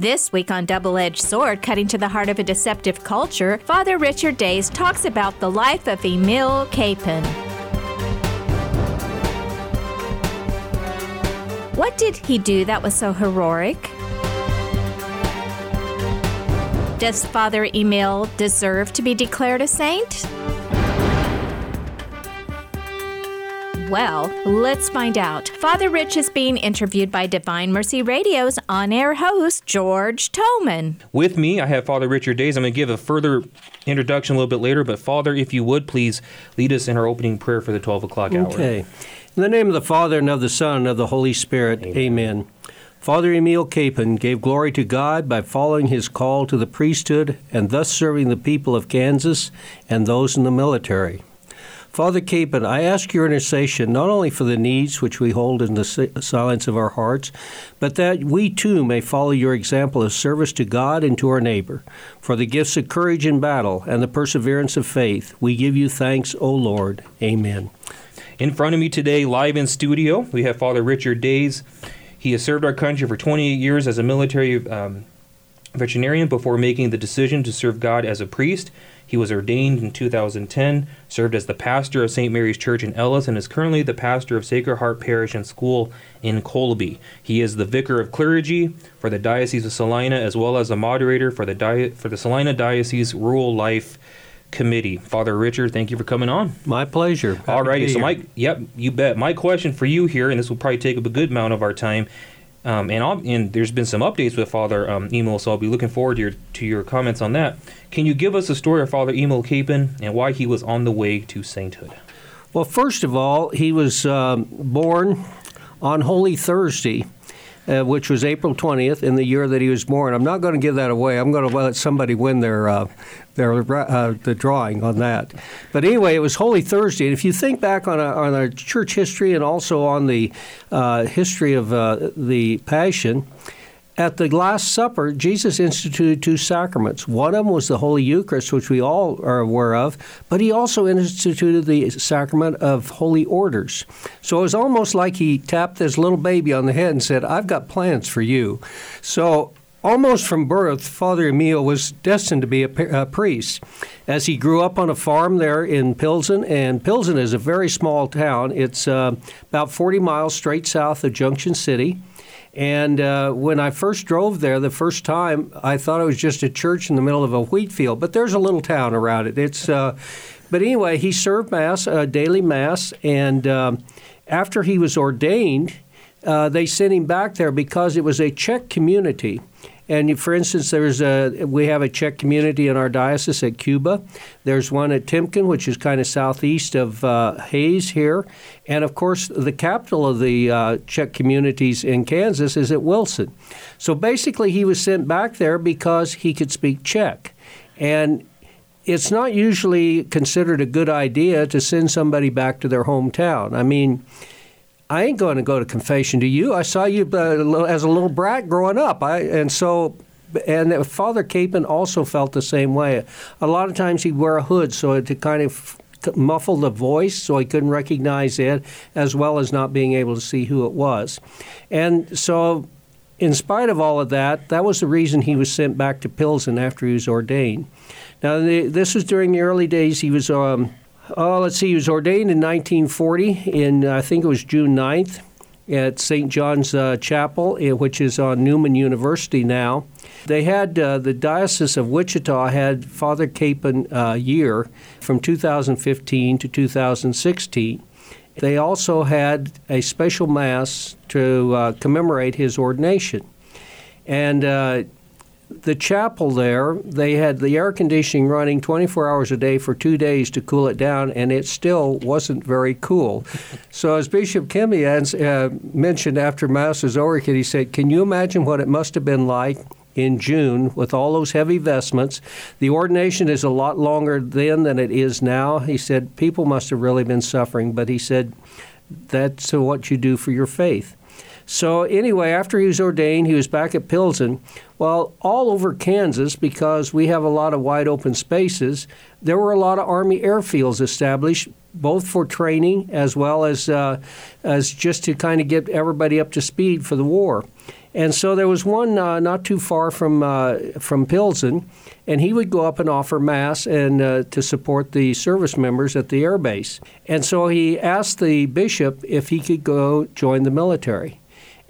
This week on Double Edged Sword, cutting to the heart of a deceptive culture, Father Richard Days talks about the life of Emil Kapaun. What did he do that was so heroic? Does Father Emil deserve to be declared a saint? Well, let's find out. Father Rich is being interviewed by Divine Mercy Radio's on air host, George Toman. With me, I have Father Richard Days. I'm going to give a further introduction a little bit later, but Father, if you would please lead us in our opening prayer for the 12 o'clock hour. Okay. In the name of the Father, and of the Son, and of the Holy Spirit, amen. amen. Father Emil Kapaun gave glory to God by following his call to the priesthood and thus serving the people of Kansas and those in the military. Father Kapaun, I ask your intercession not only for the needs which we hold in the silence of our hearts, but that we too may follow your example of service to God and to our neighbor. For the gifts of courage in battle and the perseverance of faith, we give you thanks, O Lord. Amen. In front of me today, live in studio, we have Father Richard Days. He has served our country for 28 years as a military um, veterinarian before making the decision to serve God as a priest. He was ordained in 2010, served as the pastor of St. Mary's Church in Ellis, and is currently the pastor of Sacred Heart Parish and School in Colby. He is the vicar of clergy for the Diocese of Salina, as well as a moderator for the Di- for the Salina Diocese Rural Life Committee. Father Richard, thank you for coming on. My pleasure. All righty, so Mike, yep, you bet. My question for you here, and this will probably take up a good amount of our time, um, and, and there's been some updates with Father um, Emil, so I'll be looking forward to your, to your comments on that. Can you give us a story of Father Emil Kapaun and why he was on the way to sainthood? Well, first of all, he was um, born on Holy Thursday, uh, which was April 20th in the year that he was born. I'm not going to give that away. I'm going to let somebody win their uh, their uh, the drawing on that. But anyway, it was Holy Thursday, and if you think back on on our church history and also on the uh, history of uh, the Passion. At the Last Supper, Jesus instituted two sacraments. One of them was the Holy Eucharist, which we all are aware of, but he also instituted the sacrament of holy orders. So it was almost like he tapped this little baby on the head and said, I've got plans for you. So Almost from birth, Father Emil was destined to be a, priest. As he grew up on a farm there in Pilsen, and Pilsen is a very small town. It's uh, about 40 miles straight south of Junction City. And uh, when I first drove there the first time, I thought it was just a church in the middle of a wheat field, but there's a little town around it. It's, uh, but anyway, he served mass, uh, daily mass, and um, after he was ordained, uh, they sent him back there because it was a Czech community and for instance, there's a we have a Czech community in our diocese at Cuba. There's one at Timken, which is kind of southeast of uh, Hays here, and of course the capital of the uh, Czech communities in Kansas is at Wilson. So basically, he was sent back there because he could speak Czech, and it's not usually considered a good idea to send somebody back to their hometown. I mean I ain't going to go to confession to you. I saw you uh, as a little brat growing up. I, and so, and Father Kapaun also felt the same way. A lot of times he'd wear a hood so to kind of muffle the voice so he couldn't recognize it, as well as not being able to see who it was. And so, in spite of all of that, that was the reason he was sent back to Pilsen after he was ordained. Now, this was during the early days. He was um, uh, let's see, he was ordained in 1940, in I think it was June 9th at St. John's uh, Chapel, eh, which is on Newman University now. They had uh, the Diocese of Wichita had Father Kapaun uh, year from 2015 to 2016. They also had a special mass to uh, commemorate his ordination. And uh, the chapel there, they had the air conditioning running 24 hours a day for two days to cool it down, and it still wasn't very cool. so, as Bishop Kemme uh, mentioned after Mass was over, he said, Can you imagine what it must have been like in June with all those heavy vestments. The ordination is a lot longer then than it is now. He said people must have really been suffering, but he said that's what you do for your faith. So, anyway, after he was ordained, he was back at Pilsen. Well, all over Kansas, because we have a lot of wide open spaces, there were a lot of Army airfields established, both for training as well as, uh, as just to kind of get everybody up to speed for the war. And so there was one uh, not too far from uh, from Pilsen, and he would go up and offer mass and uh, to support the service members at the air base. And so he asked the bishop if he could go join the military.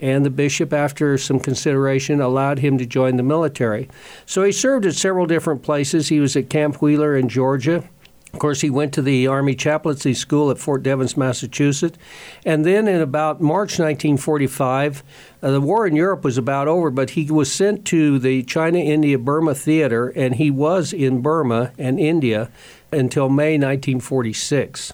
And the bishop, after some consideration, allowed him to join the military. So he served at several different places. He was at Camp Wheeler in Georgia. Of course, he went to the Army Chaplaincy School at Fort Devens, Massachusetts. And then in about March 1945, uh, the war in Europe was about over, but he was sent to the China India Burma Theater, and he was in Burma and India until May 1946.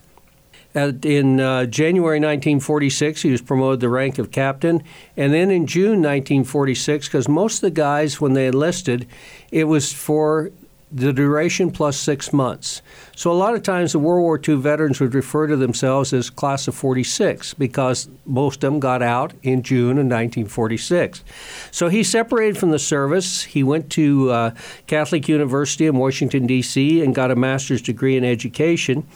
In uh, January 1946, he was promoted to the rank of captain. And then in June 1946, because most of the guys, when they enlisted, it was for the duration plus six months. So a lot of times the World War II veterans would refer to themselves as class of 46 because most of them got out in June of 1946. So he separated from the service. He went to uh, Catholic University in Washington, D.C., and got a master's degree in education.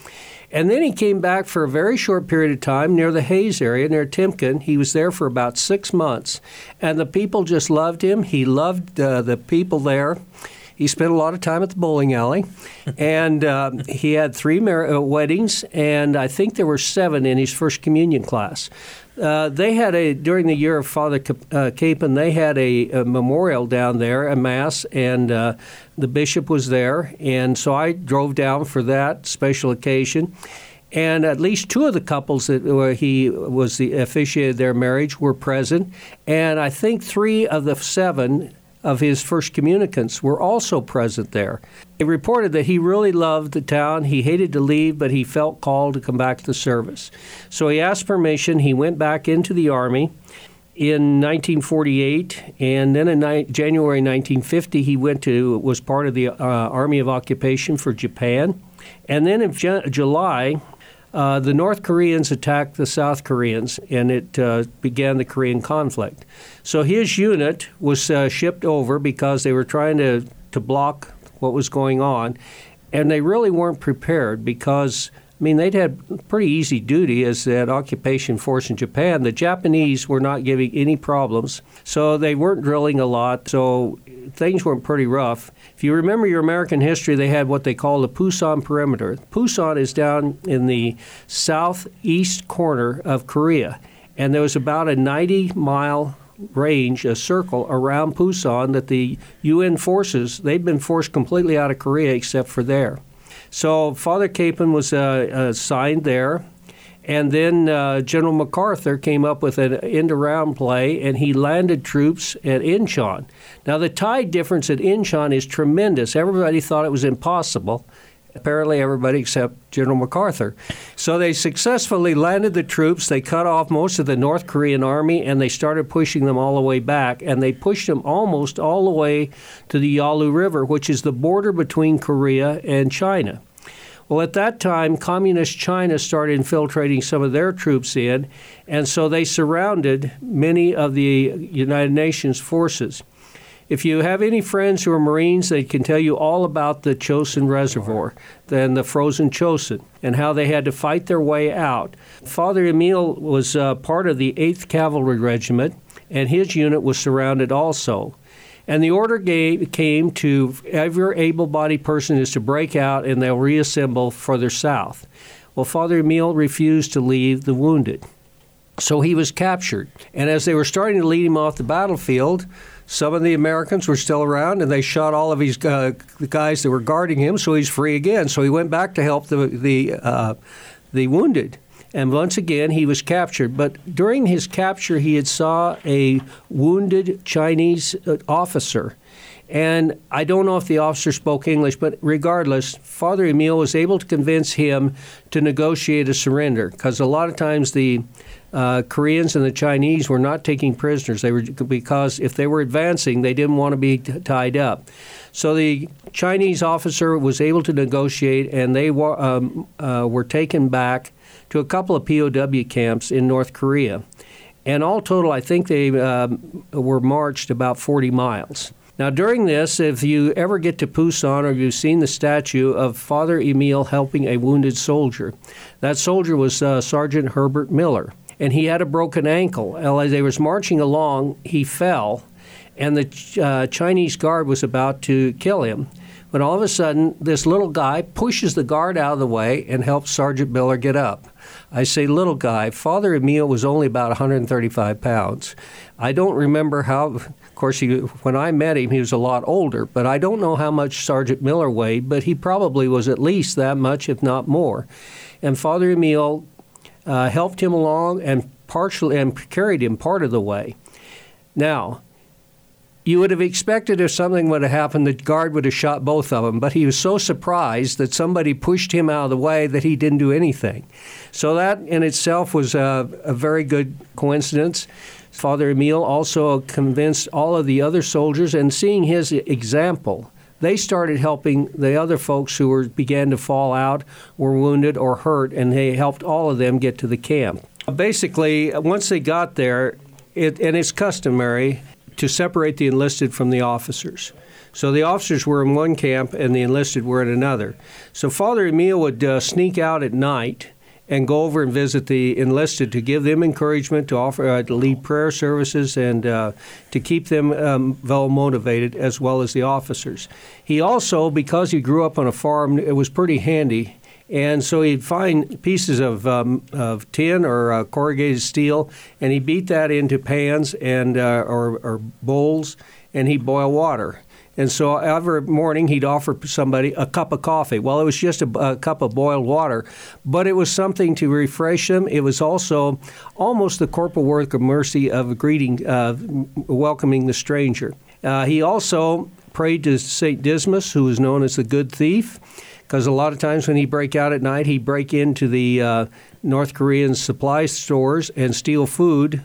And then he came back for a very short period of time near the Hays area, near Timken. He was there for about six months. And the people just loved him. He loved uh, the people there. He spent a lot of time at the bowling alley, and uh, he had three mar- uh, weddings, and I think there were seven in his first communion class. Uh, they had a during the year of Father uh, Kapaun. They had a, a, memorial down there, a mass, and uh, the bishop was there. And so I drove down for that special occasion. And at least two of the couples that he was the officiated their marriage were present, and I think three of the seven of his first communicants were also present there. He reported that he really loved the town. He hated to leave, but he felt called to come back to service. So he asked permission. He went back into the Army in 1948, and then in ni- January 1950, he went to was part of the uh, Army of Occupation for Japan. And then in Ju- July, uh, the North Koreans attacked the South Koreans, and it uh, began the Korean conflict. So his unit was uh, shipped over because they were trying to, to block what was going on, and they really weren't prepared because I mean, they'd had pretty easy duty as that occupation force in Japan. The Japanese were not giving any problems, so they weren't drilling a lot, so things weren't pretty rough. If you remember your American history, they had what they call the Pusan perimeter. Pusan is down in the southeast corner of Korea, and there was about a 90 mile range, a circle around Pusan that the UN forces, they'd been forced completely out of Korea except for there. So Father Kapaun was uh, assigned there. And then uh, General MacArthur came up with an end around play, and he landed troops at Incheon. Now, the tide difference at Incheon is tremendous. Everybody thought it was impossible. Apparently, everybody except General MacArthur. So they successfully landed the troops. They cut off most of the North Korean army and they started pushing them all the way back. And they pushed them almost all the way to the Yalu River, which is the border between Korea and China. Well, at that time, Communist China started infiltrating some of their troops in, and so they surrounded many of the United Nations forces. If you have any friends who are Marines, they can tell you all about the Chosin Reservoir, then the frozen Chosin, and how they had to fight their way out. Father Emil was uh, part of the 8th Cavalry Regiment, and his unit was surrounded also. And the order gave, came to every able bodied person is to break out and they'll reassemble further south. Well, Father Emil refused to leave the wounded. So he was captured. And as they were starting to lead him off the battlefield, some of the Americans were still around, and they shot all of his uh, the guys that were guarding him. So he's free again. So he went back to help the the uh, the wounded. And once again, he was captured. But during his capture, he had saw a wounded Chinese uh, officer. And I don't know if the officer spoke English, but regardless, Father Emil was able to convince him to negotiate a surrender because a lot of times the uh, Koreans and the Chinese were not taking prisoners. They were because if they were advancing, they didn't want to be t- tied up. So the Chinese officer was able to negotiate, and they were, um, uh, were taken back to a couple of POW camps in North Korea. And all total, I think they um, were marched about 40 miles. Now, during this, if you ever get to Pusan or you've seen the statue of Father Emil helping a wounded soldier, that soldier was uh, Sergeant Herbert Miller. and he had a broken ankle. As they was marching along, he fell, and the uh, Chinese guard was about to kill him. But all of a sudden, this little guy pushes the guard out of the way and helps Sergeant Miller get up. I say little guy. Father Emil was only about 135 pounds. I don't remember how. Of course, he, when I met him, he was a lot older, but I don't know how much Sergeant Miller weighed, but he probably was at least that much, if not more. And Father Emil uh, helped him along and partially and carried him part of the way. Now, you would have expected if something would have happened, the guard would have shot both of them. But he was so surprised that somebody pushed him out of the way that he didn't do anything. So that in itself was a, a very good coincidence. Father Emil also convinced all of the other soldiers, and seeing his example, they started helping the other folks who were began to fall out, were wounded or hurt, and they helped all of them get to the camp. Basically, once they got there, it, and it's customary to separate the enlisted from the officers. So the officers were in one camp and the enlisted were in another. So Father Emil would uh, sneak out at night and go over and visit the enlisted to give them encouragement, to offer uh, to lead prayer services, and uh, to keep them um, well motivated, as well as the officers. He also, because he grew up on a farm, it was pretty handy and so he'd find pieces of, um, of tin or uh, corrugated steel, and he beat that into pans and uh, or, or, bowls, and he'd boil water. And so every morning he'd offer somebody a cup of coffee. Well, it was just a, a, cup of boiled water, but it was something to refresh them. It was also almost the corporal work of mercy of greeting, uh, welcoming the stranger. Uh, he also prayed to Saint Dismas, who was known as the good thief because a lot of times when he break out at night, he'd break into the uh, North Korean supply stores and steal food.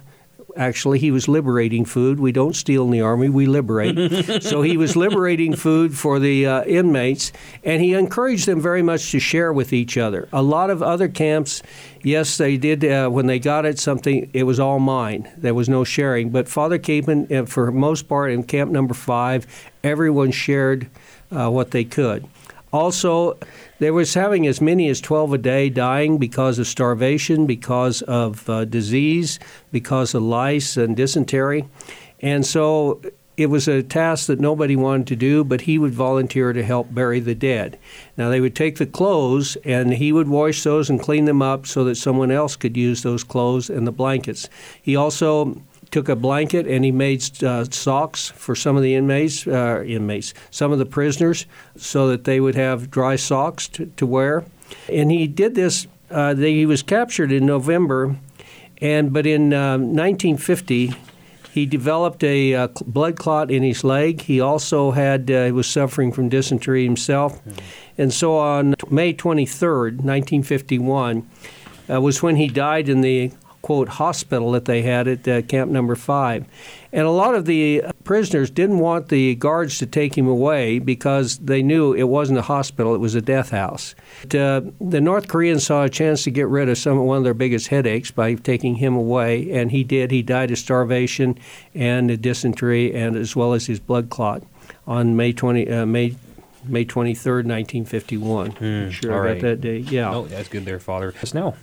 Actually, he was liberating food. We don't steal in the army; we liberate. so he was liberating food for the uh, inmates, and he encouraged them very much to share with each other. A lot of other camps, yes, they did. Uh, when they got it, something it was all mine. There was no sharing. But Father Kapaun, uh, for most part, in Camp Number Five, everyone shared uh, what they could. Also, there was having as many as 12 a day dying because of starvation, because of uh, disease, because of lice and dysentery. And so it was a task that nobody wanted to do, but he would volunteer to help bury the dead. Now, they would take the clothes and he would wash those and clean them up so that someone else could use those clothes and the blankets. He also took a blanket and he made uh, socks for some of the inmates, uh, inmates, some of the prisoners, so that they would have dry socks to, to wear. And he did this. Uh, they, he was captured in November, and but in 1950 um, he developed a uh, blood clot in his leg. He also had uh, he was suffering from dysentery himself, mm-hmm. and so on May 23rd, 1951, uh, was when he died in the quote hospital that they had at uh, camp number five. And a lot of the prisoners didn't want the guards to take him away because they knew it wasn't a hospital, it was a death house. But, uh, the North Koreans saw a chance to get rid of some one of their biggest headaches by taking him away, and he did. He died of starvation and dysentery, and as well as his blood clot on May 20, uh, May May 23rd, 1951. Mm, sure, I right. got that date. Yeah. Oh, that's good there, Father. Just now.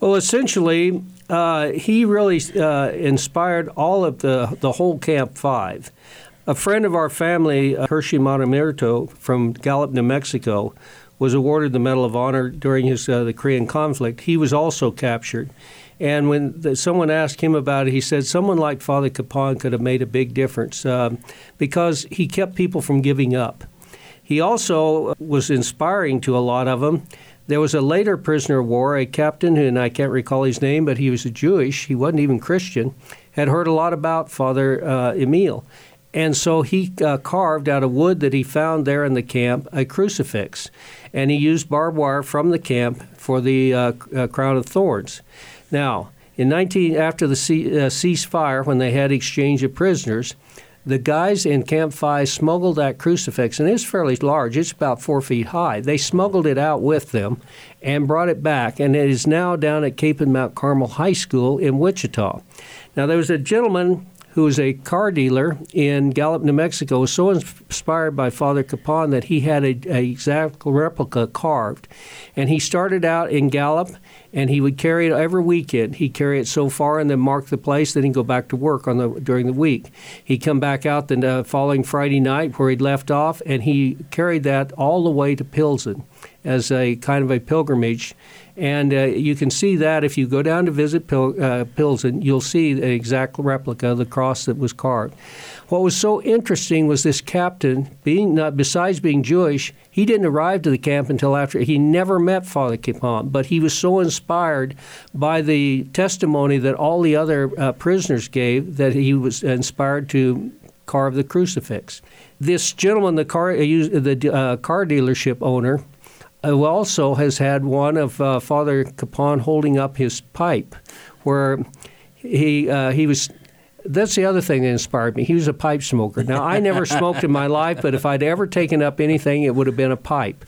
Well, essentially, uh, he really uh, inspired all of the, the whole Camp 5. A friend of our family, uh, Hershey Miyamura from Gallup, New Mexico, was awarded the Medal of Honor during his, uh, the Korean conflict. He was also captured. And when the, someone asked him about it, he said someone like Father Kapaun could have made a big difference um, because he kept people from giving up. He also was inspiring to a lot of them there was a later prisoner of war, a captain, and I can't recall his name, but he was a Jewish. He wasn't even Christian. Had heard a lot about Father uh, Emil, and so he uh, carved out of wood that he found there in the camp a crucifix, and he used barbed wire from the camp for the uh, uh crown of thorns. Now, in 19 after the uh, ceasefire, when they had exchange of prisoners, the guys in Camp 5 smuggled that crucifix, and it's fairly large. It's about four feet high. They smuggled it out with them and brought it back, and it is now down at Kapaun Mount Carmel High School in Wichita. Now, there was a gentleman who was a car dealer in Gallup, New Mexico, was so inspired by Father Kapaun that he had a, a exact replica carved. And he started out in Gallup, and he would carry it every weekend. He'd carry it so far and then mark the place, then he'd go back to work on the during the week. He'd come back out the uh, following Friday night where he'd left off, and he carried that all the way to Pilsen as a kind of a pilgrimage and uh, you can see that if you go down to visit Pil- uh, Pilsen, you'll see the exact replica of the cross that was carved. What was so interesting was this captain, being not besides being Jewish, he didn't arrive to the camp until after he never met Father Kapaun, but he was so inspired by the testimony that all the other uh, prisoners gave that he was inspired to carve the crucifix. This gentleman, the car, uh, the uh, car dealership owner, also has had one of uh, Father Kapaun holding up his pipe, where he uh, he was. That's the other thing that inspired me. He was a pipe smoker. Now I never smoked in my life, but if I'd ever taken up anything, it would have been a pipe.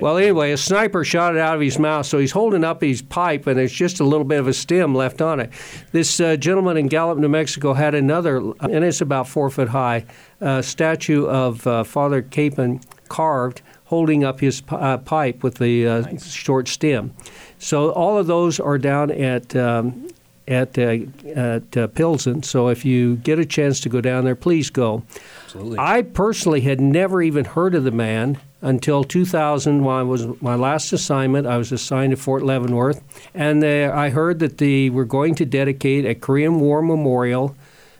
Well, anyway, a sniper shot it out of his mouth, so he's holding up his pipe, and there's just a little bit of a stem left on it. This uh, gentleman in Gallup, New Mexico, had another, and it's about four foot high, uh, statue of uh, Father Kapaun carved holding up his uh, pipe with the uh, nice. short stem. So all of those are down at um, at, uh, at uh, Pilsen. So if you get a chance to go down there, please go. Absolutely. I personally had never even heard of the man until 2000 when I was my last assignment. I was assigned to Fort Leavenworth, and uh, I heard that they were going to dedicate a Korean War memorial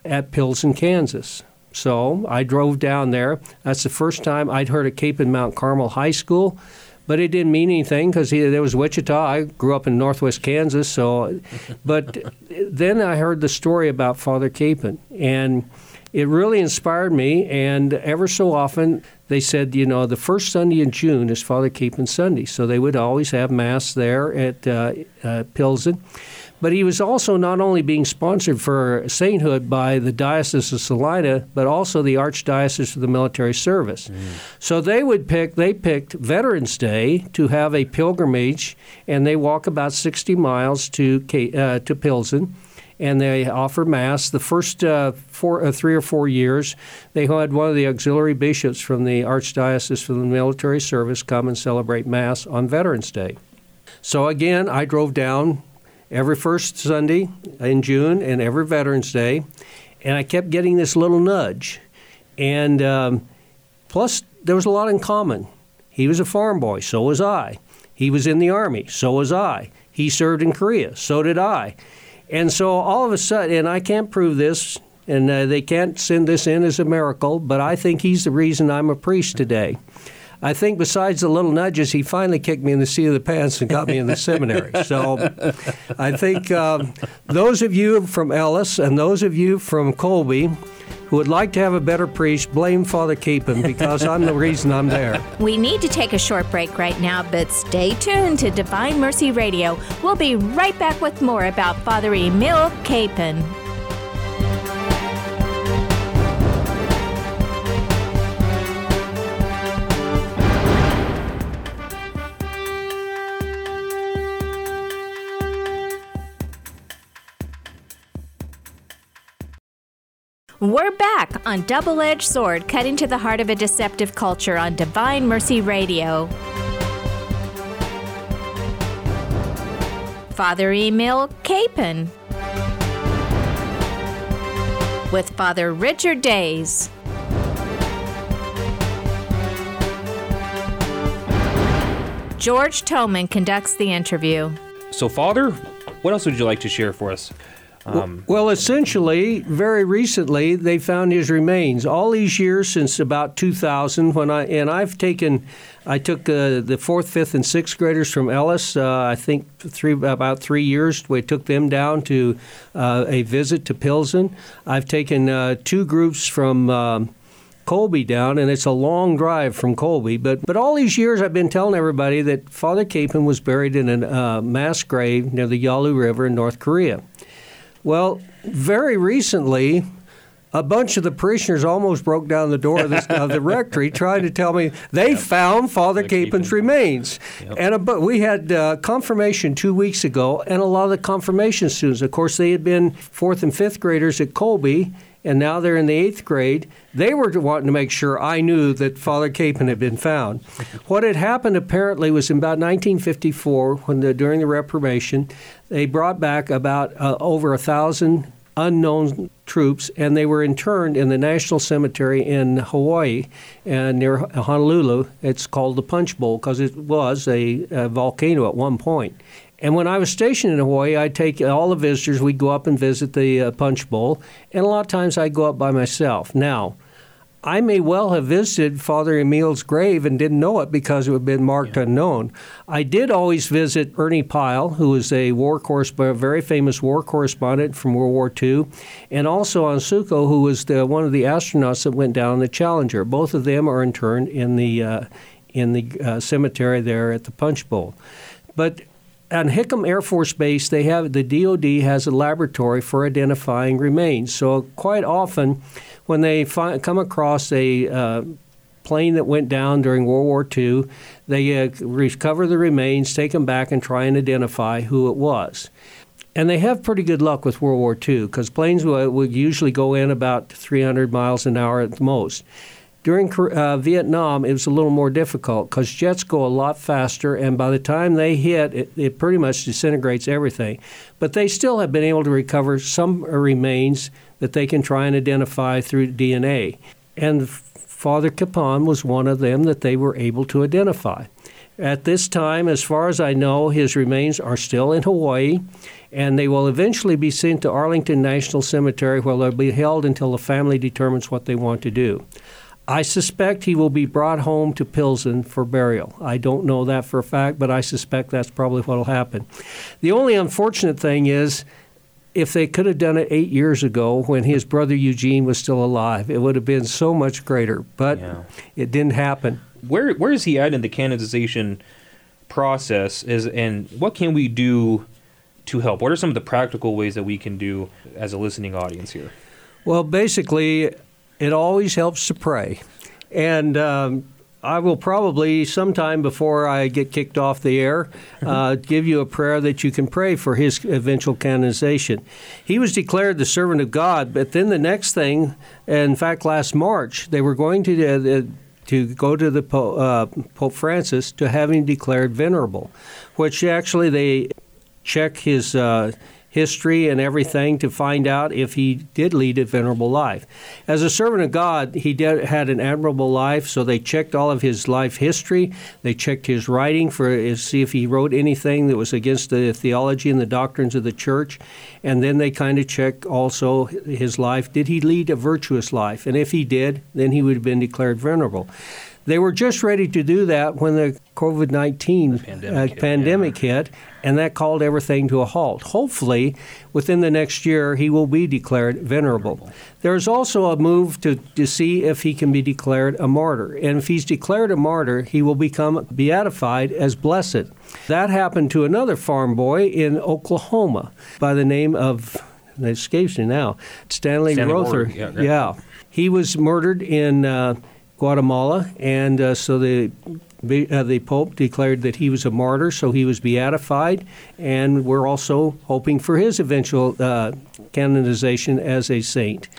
at Pilsen, Kansas. So I drove down there. That's the first time I'd heard of Kapaun Mount Carmel High School, but it didn't mean anything because there was Wichita. I grew up in Northwest Kansas, so. But then I heard the story about Father Kapaun, and it really inspired me. And ever so often, they said, you know, the first Sunday in June is Father Kapaun Sunday, so they would always have mass there at uh, uh, Pilsen. But he was also not only being sponsored for sainthood by the Diocese of Salina, but also the Archdiocese of the Military Service. Mm. So they would pick, they picked Veterans Day to have a pilgrimage, and they walk about 60 miles to, uh, to Pilsen and they offer mass. The first uh, four, uh, three or four years, they had one of the auxiliary bishops from the Archdiocese for the Military Service come and celebrate mass on Veterans Day. So again, I drove down every first Sunday in June and every Veterans Day, and I kept getting this little nudge. And um, plus, there was a lot in common. He was a farm boy, so was I. He was in the Army, so was I. He served in Korea, so did I. And so all of a sudden, and I can't prove this, and uh, they can't send this in as a miracle, but I think he's the reason I'm a priest today. I think besides the little nudges, he finally kicked me in the seat of the pants and got me in the seminary. So I think um, those of you from Ellis and those of you from Colby who would like to have a better priest, blame Father Kapaun because I'm the reason I'm there. We need to take a short break right now, but stay tuned to Divine Mercy Radio. We'll be right back with more about Father Emil Kapaun. We're back on Double Edged Sword, cutting to the heart of a deceptive culture on Divine Mercy Radio. Father Emil Kapaun with Father Richard Days. George Toman conducts the interview. So, Father, what else would you like to share for us? Um, well, essentially, very recently they found his remains. All these years since about 2000, when I and I've taken, I took uh, the fourth, fifth, and sixth graders from Ellis. Uh, I think three about three years. We took them down to uh, a visit to Pilsen. I've taken uh, two groups from. Um, Colby down, and it's a long drive from Colby. But but all these years, I've been telling everybody that Father Kapaun was buried in a uh, mass grave near the Yalu River in North Korea. Well, very recently, a bunch of the parishioners almost broke down the door of, this, of the rectory trying to tell me they yep. found Father Kapaun's remains. Yep. And a, we had uh, confirmation two weeks ago, and a lot of the confirmation students, of course, they had been fourth and fifth graders at Colby, and now they're in the eighth grade. They were wanting to make sure I knew that Father Kapaun had been found. what had happened apparently was in about 1954, when the, during the Reformation, they brought back about uh, over a thousand unknown troops, and they were interned in the National Cemetery in Hawaii, uh, near Honolulu. It's called the Punch Bowl because it was a, a volcano at one point. And when I was stationed in Hawaii, I'd take all the visitors. We'd go up and visit the uh, Punch Bowl, and a lot of times I'd go up by myself. Now, I may well have visited Father Emil's grave and didn't know it because it had been marked yeah. unknown. I did always visit Ernie Pyle, who was a war correspondent, a very famous war correspondent from World War II, and also Onizuka, who was the, one of the astronauts that went down in the Challenger. Both of them are interned in the uh, in the uh, cemetery there at the Punch Bowl. But on Hickam Air Force Base, they have the DoD has a laboratory for identifying remains. So quite often, when they find, come across a uh, plane that went down during World War II, they uh, recover the remains, take them back, and try and identify who it was. And they have pretty good luck with World War II because planes would, would usually go in about 300 miles an hour at the most. During uh, Vietnam, it was a little more difficult because jets go a lot faster, and by the time they hit, it, it, pretty much disintegrates everything. But they still have been able to recover some remains that they can try and identify through DNA. And Father Kapaun was one of them that they were able to identify. At this time, as far as I know, his remains are still in Hawaii, and they will eventually be sent to Arlington National Cemetery where they'll be held until the family determines what they want to do. I suspect he will be brought home to Pilsen for burial. I don't know that for a fact, but I suspect that's probably what will happen. The only unfortunate thing is, if they could have done it eight years ago when his brother Eugene was still alive, it would have been so much greater. But yeah. it didn't happen. Where where is he at in the canonization process? Is and what can we do to help? What are some of the practical ways that we can do as a listening audience here? Well, basically, it always helps to pray. And um, I will probably, sometime before I get kicked off the air, uh, give you a prayer that you can pray for his eventual canonization. He was declared the servant of God, but then the next thing, in fact, last March, they were going to. Uh, to go to the Pope, uh, Pope Francis to have him declared venerable, which actually they check his uh, history and everything to find out if he did lead a venerable life. As a servant of God, he did, had an admirable life, so they checked all of his life history. They checked his writing for see if he wrote anything that was against the theology and the doctrines of the church. And then they kind of checked also his life. Did he lead a virtuous life? And if he did, then he would have been declared venerable. They were just ready to do that when the COVID 19 pandemic, uh, pandemic hit, hit, and that called everything to a halt. Hopefully, within the next year, he will be declared venerable. venerable. There's also a move to, to see if he can be declared a martyr. And if he's declared a martyr, he will become beatified as blessed. That happened to another farm boy in Oklahoma by the name of, it escapes me now, Stanley, Stanley Rother. Yeah, yeah, He was murdered in. Uh, Guatemala, and uh, so the uh, the Pope declared that he was a martyr, so he was beatified, and we're also hoping for his eventual uh, canonization as a saint.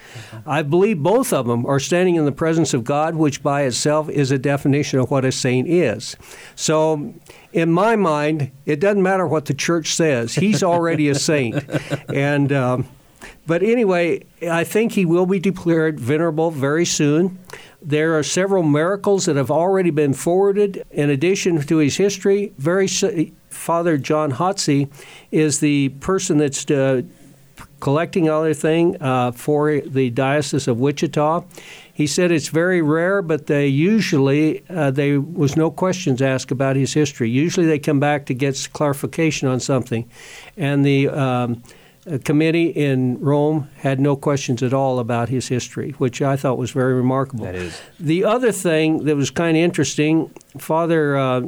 I believe both of them are standing in the presence of God, which by itself is a definition of what a saint is. So, in my mind, it doesn't matter what the church says; he's already a saint, and. Um, but anyway, I think he will be declared venerable very soon. There are several miracles that have already been forwarded. In addition to his history, very Father John Hotze is the person that's uh, collecting everything uh, for the Diocese of Wichita. He said it's very rare, but they usually uh, there was no questions asked about his history. Usually they come back to get clarification on something, and the um, committee in Rome had no questions at all about his history, which I thought was very remarkable. That is. The other thing that was kind of interesting, Father uh,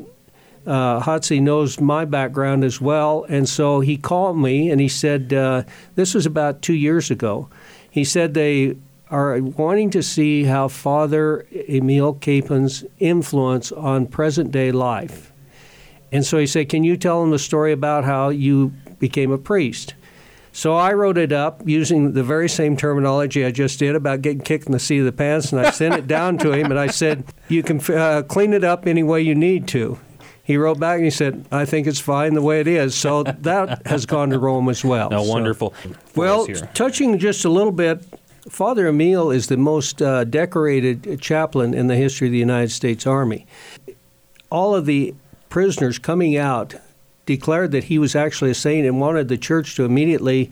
uh, Hotze knows my background as well, and so he called me and he said, uh, this was about two years ago. He said they are wanting to see how Father Emil Kapaun's influence on present day life. And so he said, Can you tell them the story about how you became a priest? So I wrote it up using the very same terminology I just did about getting kicked in the seat of the pants, and I sent it down to him, and I said, "You can uh, clean it up any way you need to." He wrote back and he said, "I think it's fine the way it is." So that has gone to Rome as well. No, So- wonderful. well, touching just a little bit, Father Emil is the most uh, decorated chaplain in the history of the United States Army. All of the prisoners coming out declared that he was actually a saint and wanted the church to immediately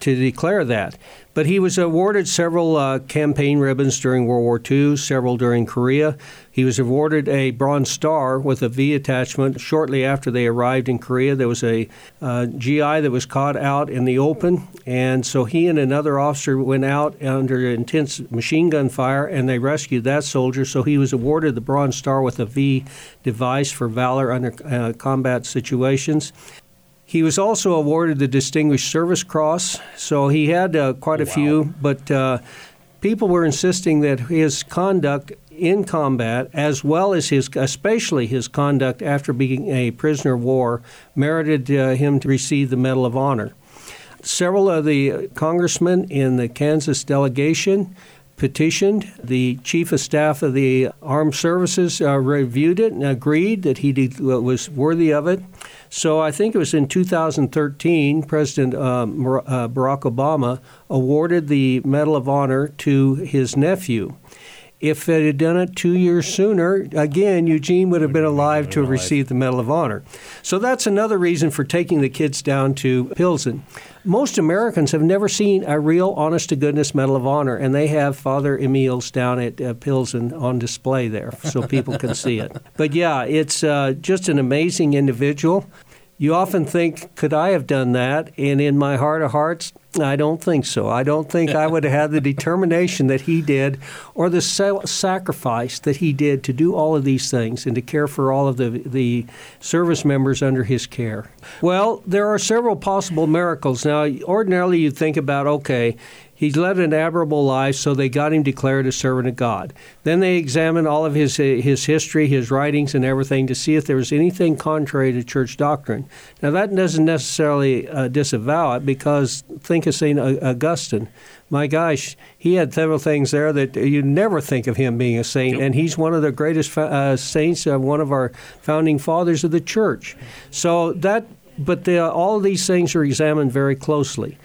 to declare that. But he was awarded several uh, campaign ribbons during World War II, several during Korea. He was awarded a Bronze Star with a V attachment shortly after they arrived in Korea. There was a uh, GI that was caught out in the open, and so he and another officer went out under intense machine gun fire and they rescued that soldier. So he was awarded the Bronze Star with a V device for valor under uh, combat situations. He was also awarded the Distinguished Service Cross, so he had uh, quite a few, but uh, people were insisting that his conduct in combat, as well as his, especially his conduct after being a prisoner of war, merited uh, him to receive the Medal of Honor. Several of the congressmen in the Kansas delegation petitioned. The chief of staff of the armed services uh, reviewed it and agreed that he did, was worthy of it. So I think it was in 2013, President uh, uh, Barack Obama awarded the Medal of Honor to his nephew. If it had done it two years sooner, again, Eugene would have been alive to have received the Medal of Honor. So that's another reason for taking the kids down to Pilsen. Most Americans have never seen a real, honest to goodness Medal of Honor, and they have Father Emil's down at uh, Pilsen on display there so people can see it. But yeah, it's uh, just an amazing individual. You often think, could I have done that? And in my heart of hearts, I don't think so. I don't think I would have had the determination that he did or the sacrifice that he did to do all of these things and to care for all of the, the service members under his care. Well, there are several possible miracles. Now, ordinarily you'd think about, okay, He's led an admirable life, so they got him declared a servant of God. Then they examined all of his his history, his writings, and everything to see if there was anything contrary to church doctrine. Now that doesn't necessarily uh, disavow it, because think of Saint Augustine. My gosh, he had several things there that you never think of him being a saint, and he's one of the greatest uh, saints, uh, one of our founding fathers of the church. So that, but the, all of these things are examined very closely.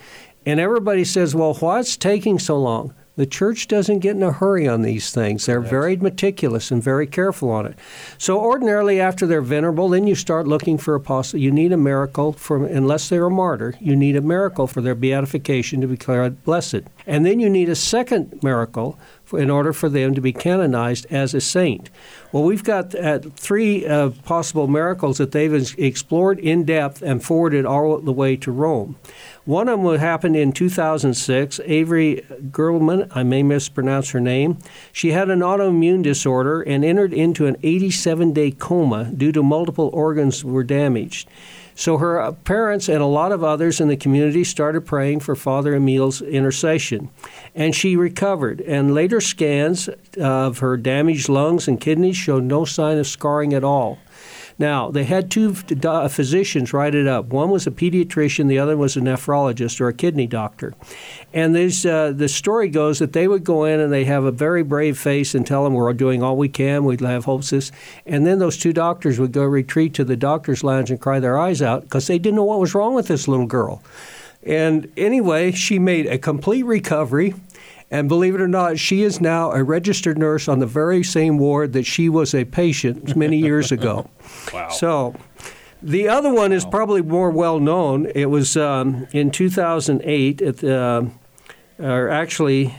And everybody says, well, what's taking so long? The church doesn't get in a hurry on these things. They're very meticulous and very careful on it. So ordinarily, after they're venerable, then you start looking for apostle. You need a miracle for, unless they're a martyr. You need a miracle for their beatification to be declared blessed, and then you need a second miracle in order for them to be canonized as a saint. Well, we've got uh, three uh, possible miracles that they've explored in depth and forwarded all the way to Rome. One of them happened in 2006. Avery Gerleman, I may mispronounce her name, she had an autoimmune disorder and entered into an 87 day coma due to multiple organs were damaged. So her uh, parents and a lot of others in the community started praying for Father Emil's intercession. And she recovered. And later scans of her damaged lungs and kidneys showed no sign of scarring at all. Now, they had two physicians write it up. One was a pediatrician, the other was a nephrologist or a kidney doctor. And uh, the story goes that they would go in and they have a very brave face and tell them, We're doing all we can, we have hopes this. And then those two doctors would go retreat to the doctor's lounge and cry their eyes out because they didn't know what was wrong with this little girl. And anyway, she made a complete recovery. And believe it or not, she is now a registered nurse on the very same ward that she was a patient many years ago. Wow. So the other one is probably more well known. It was um, in 2008, at the, or actually,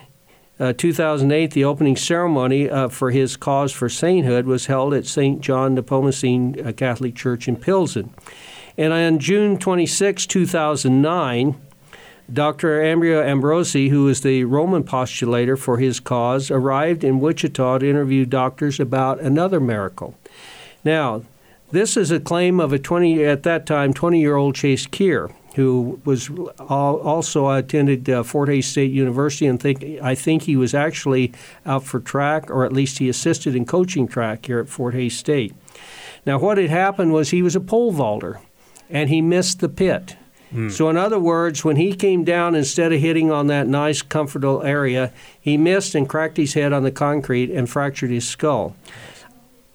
uh, 2008, the opening ceremony uh, for his cause for sainthood was held at St. John Nepomucene uh, Catholic Church in Pilsen. And on June 26, 2009, Dr. Ambrio Ambrosi, who is the Roman postulator for his cause, arrived in Wichita to interview doctors about another miracle. Now, this is a claim of a 20 at that time 20-year-old Chase Kear, who was also attended uh, Fort Hays State University, and think I think he was actually out for track, or at least he assisted in coaching track here at Fort Hays State. Now, what had happened was he was a pole vaulter, and he missed the pit Mm. So, in other words, when he came down, instead of hitting on that nice, comfortable area, he missed and cracked his head on the concrete and fractured his skull.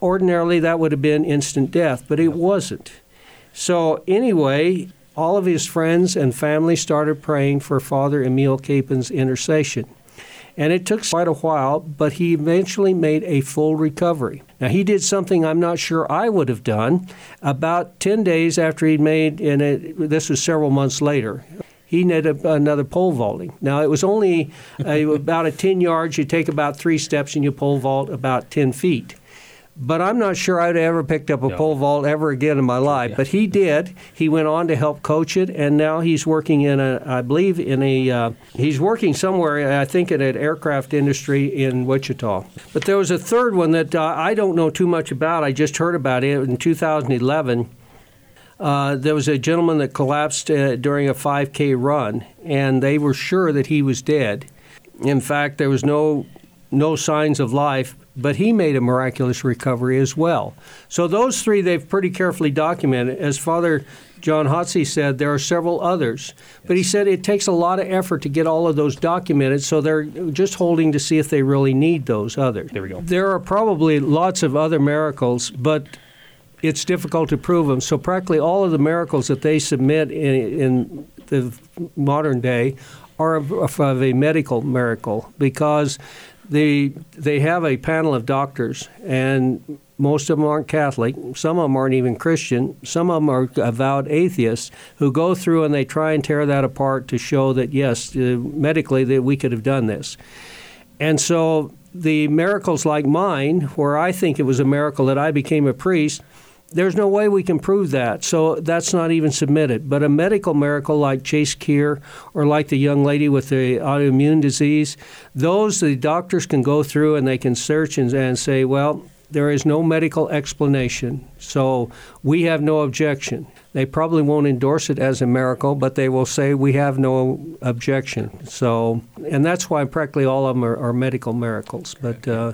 Ordinarily, that would have been instant death, but it wasn't. So, anyway, all of his friends and family started praying for Father Emil Kapaun's intercession. And it took quite a while, but he eventually made a full recovery. Now, he did something I'm not sure I would have done. About 10 days after he'd made, and it, this was several months later, he did a, another pole vaulting. Now, it was only uh, about a 10 yards. You take about three steps and you pole vault about 10 feet. But I'm not sure I'd ever picked up a No. pole vault ever again in my life. But he did. He went on to help coach it, and now he's working in a, I believe, in a, uh, he's working somewhere, I think, in an aircraft industry in Wichita. But there was a third one that uh, I don't know too much about. I just heard about it in 2011. Uh, there was a gentleman that collapsed uh, during a 5K run, and they were sure that he was dead. In fact, there was no no signs of life, but he made a miraculous recovery as well. So those three they've pretty carefully documented. As Father John Hotze said, there are several others, but he said it takes a lot of effort to get all of those documented. So they're just holding to see if they really need those others. There we go. There are probably lots of other miracles, but it's difficult to prove them. So practically all of the miracles that they submit in, in the modern day are of, of a medical miracle because they they have a panel of doctors and most of them aren't Catholic. Some of them aren't even Christian. Some of them are avowed atheists who go through and they try and tear that apart to show that yes, uh, medically that we could have done this. And so the miracles like mine, where I think it was a miracle that I became a priest, there's no way we can prove that. So that's not even submitted. But a medical miracle like Chase Kear or like the young lady with the autoimmune disease, those the doctors can go through and they can search and, and say, well, there is no medical explanation. So we have no objection. They probably won't endorse it as a miracle, but they will say we have no objection. So, and that's why practically all of them are, are medical miracles. But uh,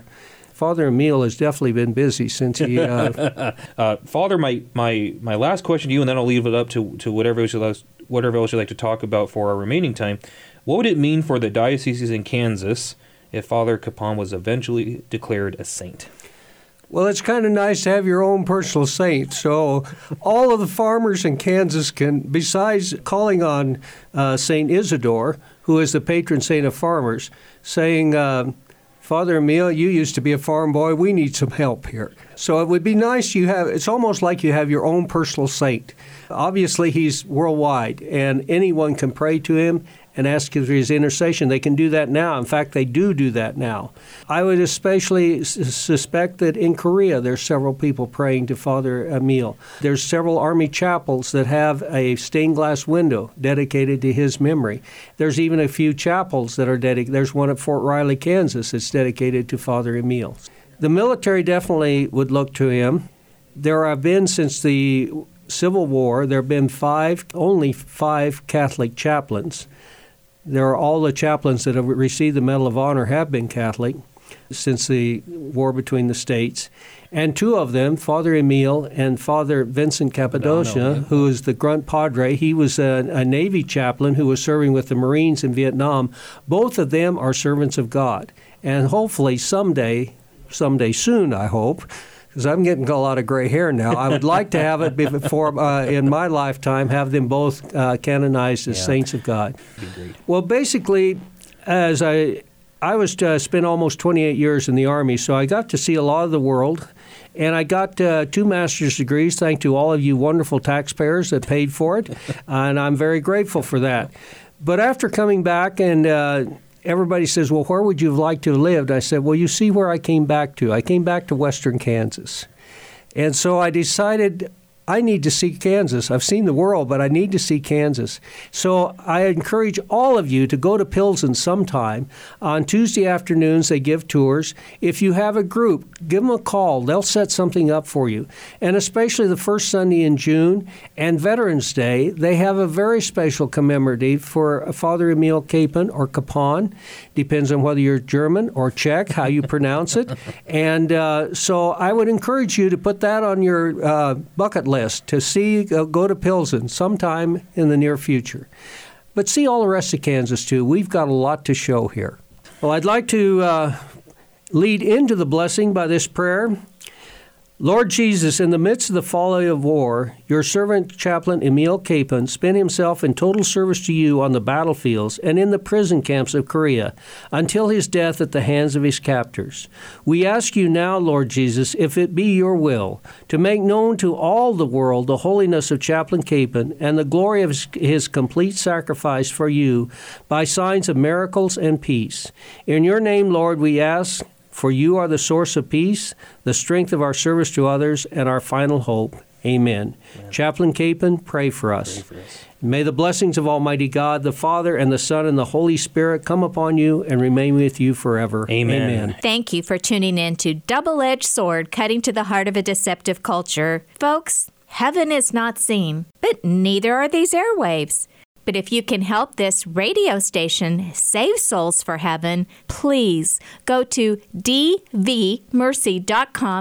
Father Emil has definitely been busy since he. Uh, Uh, Father, my, my, my last question to you, and then I'll leave it up to, to whatever else, you'd like, whatever else you'd like to talk about for our remaining time. What would it mean for the dioceses in Kansas if Father Kapaun was eventually declared a saint? Well, it's kind of nice to have your own personal saint. So, all of the farmers in Kansas can, besides calling on uh, Saint Isidore, who is the patron saint of farmers, saying, uh, Father Emil, you used to be a farm boy. We need some help here. So it would be nice you have. It's almost like you have your own personal saint. Obviously, he's worldwide, and anyone can pray to him and ask for his intercession. They can do that now. In fact, they do do that now. I would especially s- suspect that in Korea there's several people praying to Father Emil. There's several army chapels that have a stained glass window dedicated to his memory. There's even a few chapels that are dedicated. There's one at Fort Riley, Kansas, that's dedicated to Father Emil. The military definitely would look to him. There have been since the Civil War, there have been five, only five Catholic chaplains. There are all the chaplains that have received the Medal of Honor have been Catholic since the war between the states. And two of them, Father Emil and Father Vincent Capodanno, who is the Grunt Padre, he was a, a Navy chaplain who was serving with the Marines in Vietnam. Both of them are servants of God. And hopefully someday, someday soon, I hope, because I'm getting a lot of gray hair now. I would like to have it before, uh, in my lifetime, have them both uh, canonized as Yeah. saints of God. Well, basically, as I I was uh, spent almost 28 years in the army, so I got to see a lot of the world, and I got uh, two master's degrees. Thanks to all of you wonderful taxpayers that paid for it, and I'm very grateful for that. But after coming back and uh, Everybody says, Well, where would you have liked to have lived? I said, Well, you see where I came back to. I came back to western Kansas. And so I decided I need to see Kansas. I've seen the world, but I need to see Kansas. So I encourage all of you to go to Pilsen sometime. On Tuesday afternoons, they give tours. If you have a group, give them a call. They'll set something up for you. And especially the first Sunday in June and Veterans Day, they have a very special commemorative for Father Emil Capen or Capon. Depends on whether you're German or Czech, how you pronounce it. And uh, so I would encourage you to put that on your uh, bucket list to see go to Pilsen sometime in the near future. But see all the rest of Kansas too. We've got a lot to show here. Well, I'd like to uh, lead into the blessing by this prayer. Lord Jesus, in the midst of the folly of war, your servant chaplain Emil Kapaun spent himself in total service to you on the battlefields and in the prison camps of Korea until his death at the hands of his captors. We ask you now, Lord Jesus, if it be your will, to make known to all the world the holiness of Chaplain Kapaun and the glory of his, his complete sacrifice for you by signs of miracles and peace. In your name, Lord, we ask for you are the source of peace, the strength of our service to others, and our final hope. Amen. Amen. Chaplain Kapaun, pray for us. Pray for us. May the blessings of Almighty God, the Father, and the Son, and the Holy Spirit come upon you and remain with you forever. Amen. Amen. Thank you for tuning in to Double Edged Sword Cutting to the Heart of a Deceptive Culture. Folks, heaven is not seen, but neither are these airwaves. But if you can help this radio station save souls for heaven, please go to dvmercy.com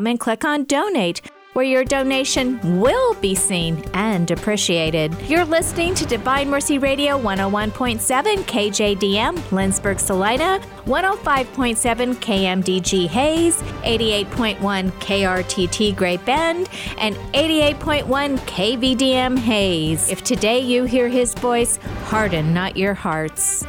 and click on donate where your donation will be seen and appreciated. You're listening to Divine Mercy Radio 101.7 KJDM, Lindsborg, Salina, 105.7 KMDG Hays, 88.1 KRTT Great Bend, and 88.1 KVDM Hays. If today you hear his voice, harden not your hearts.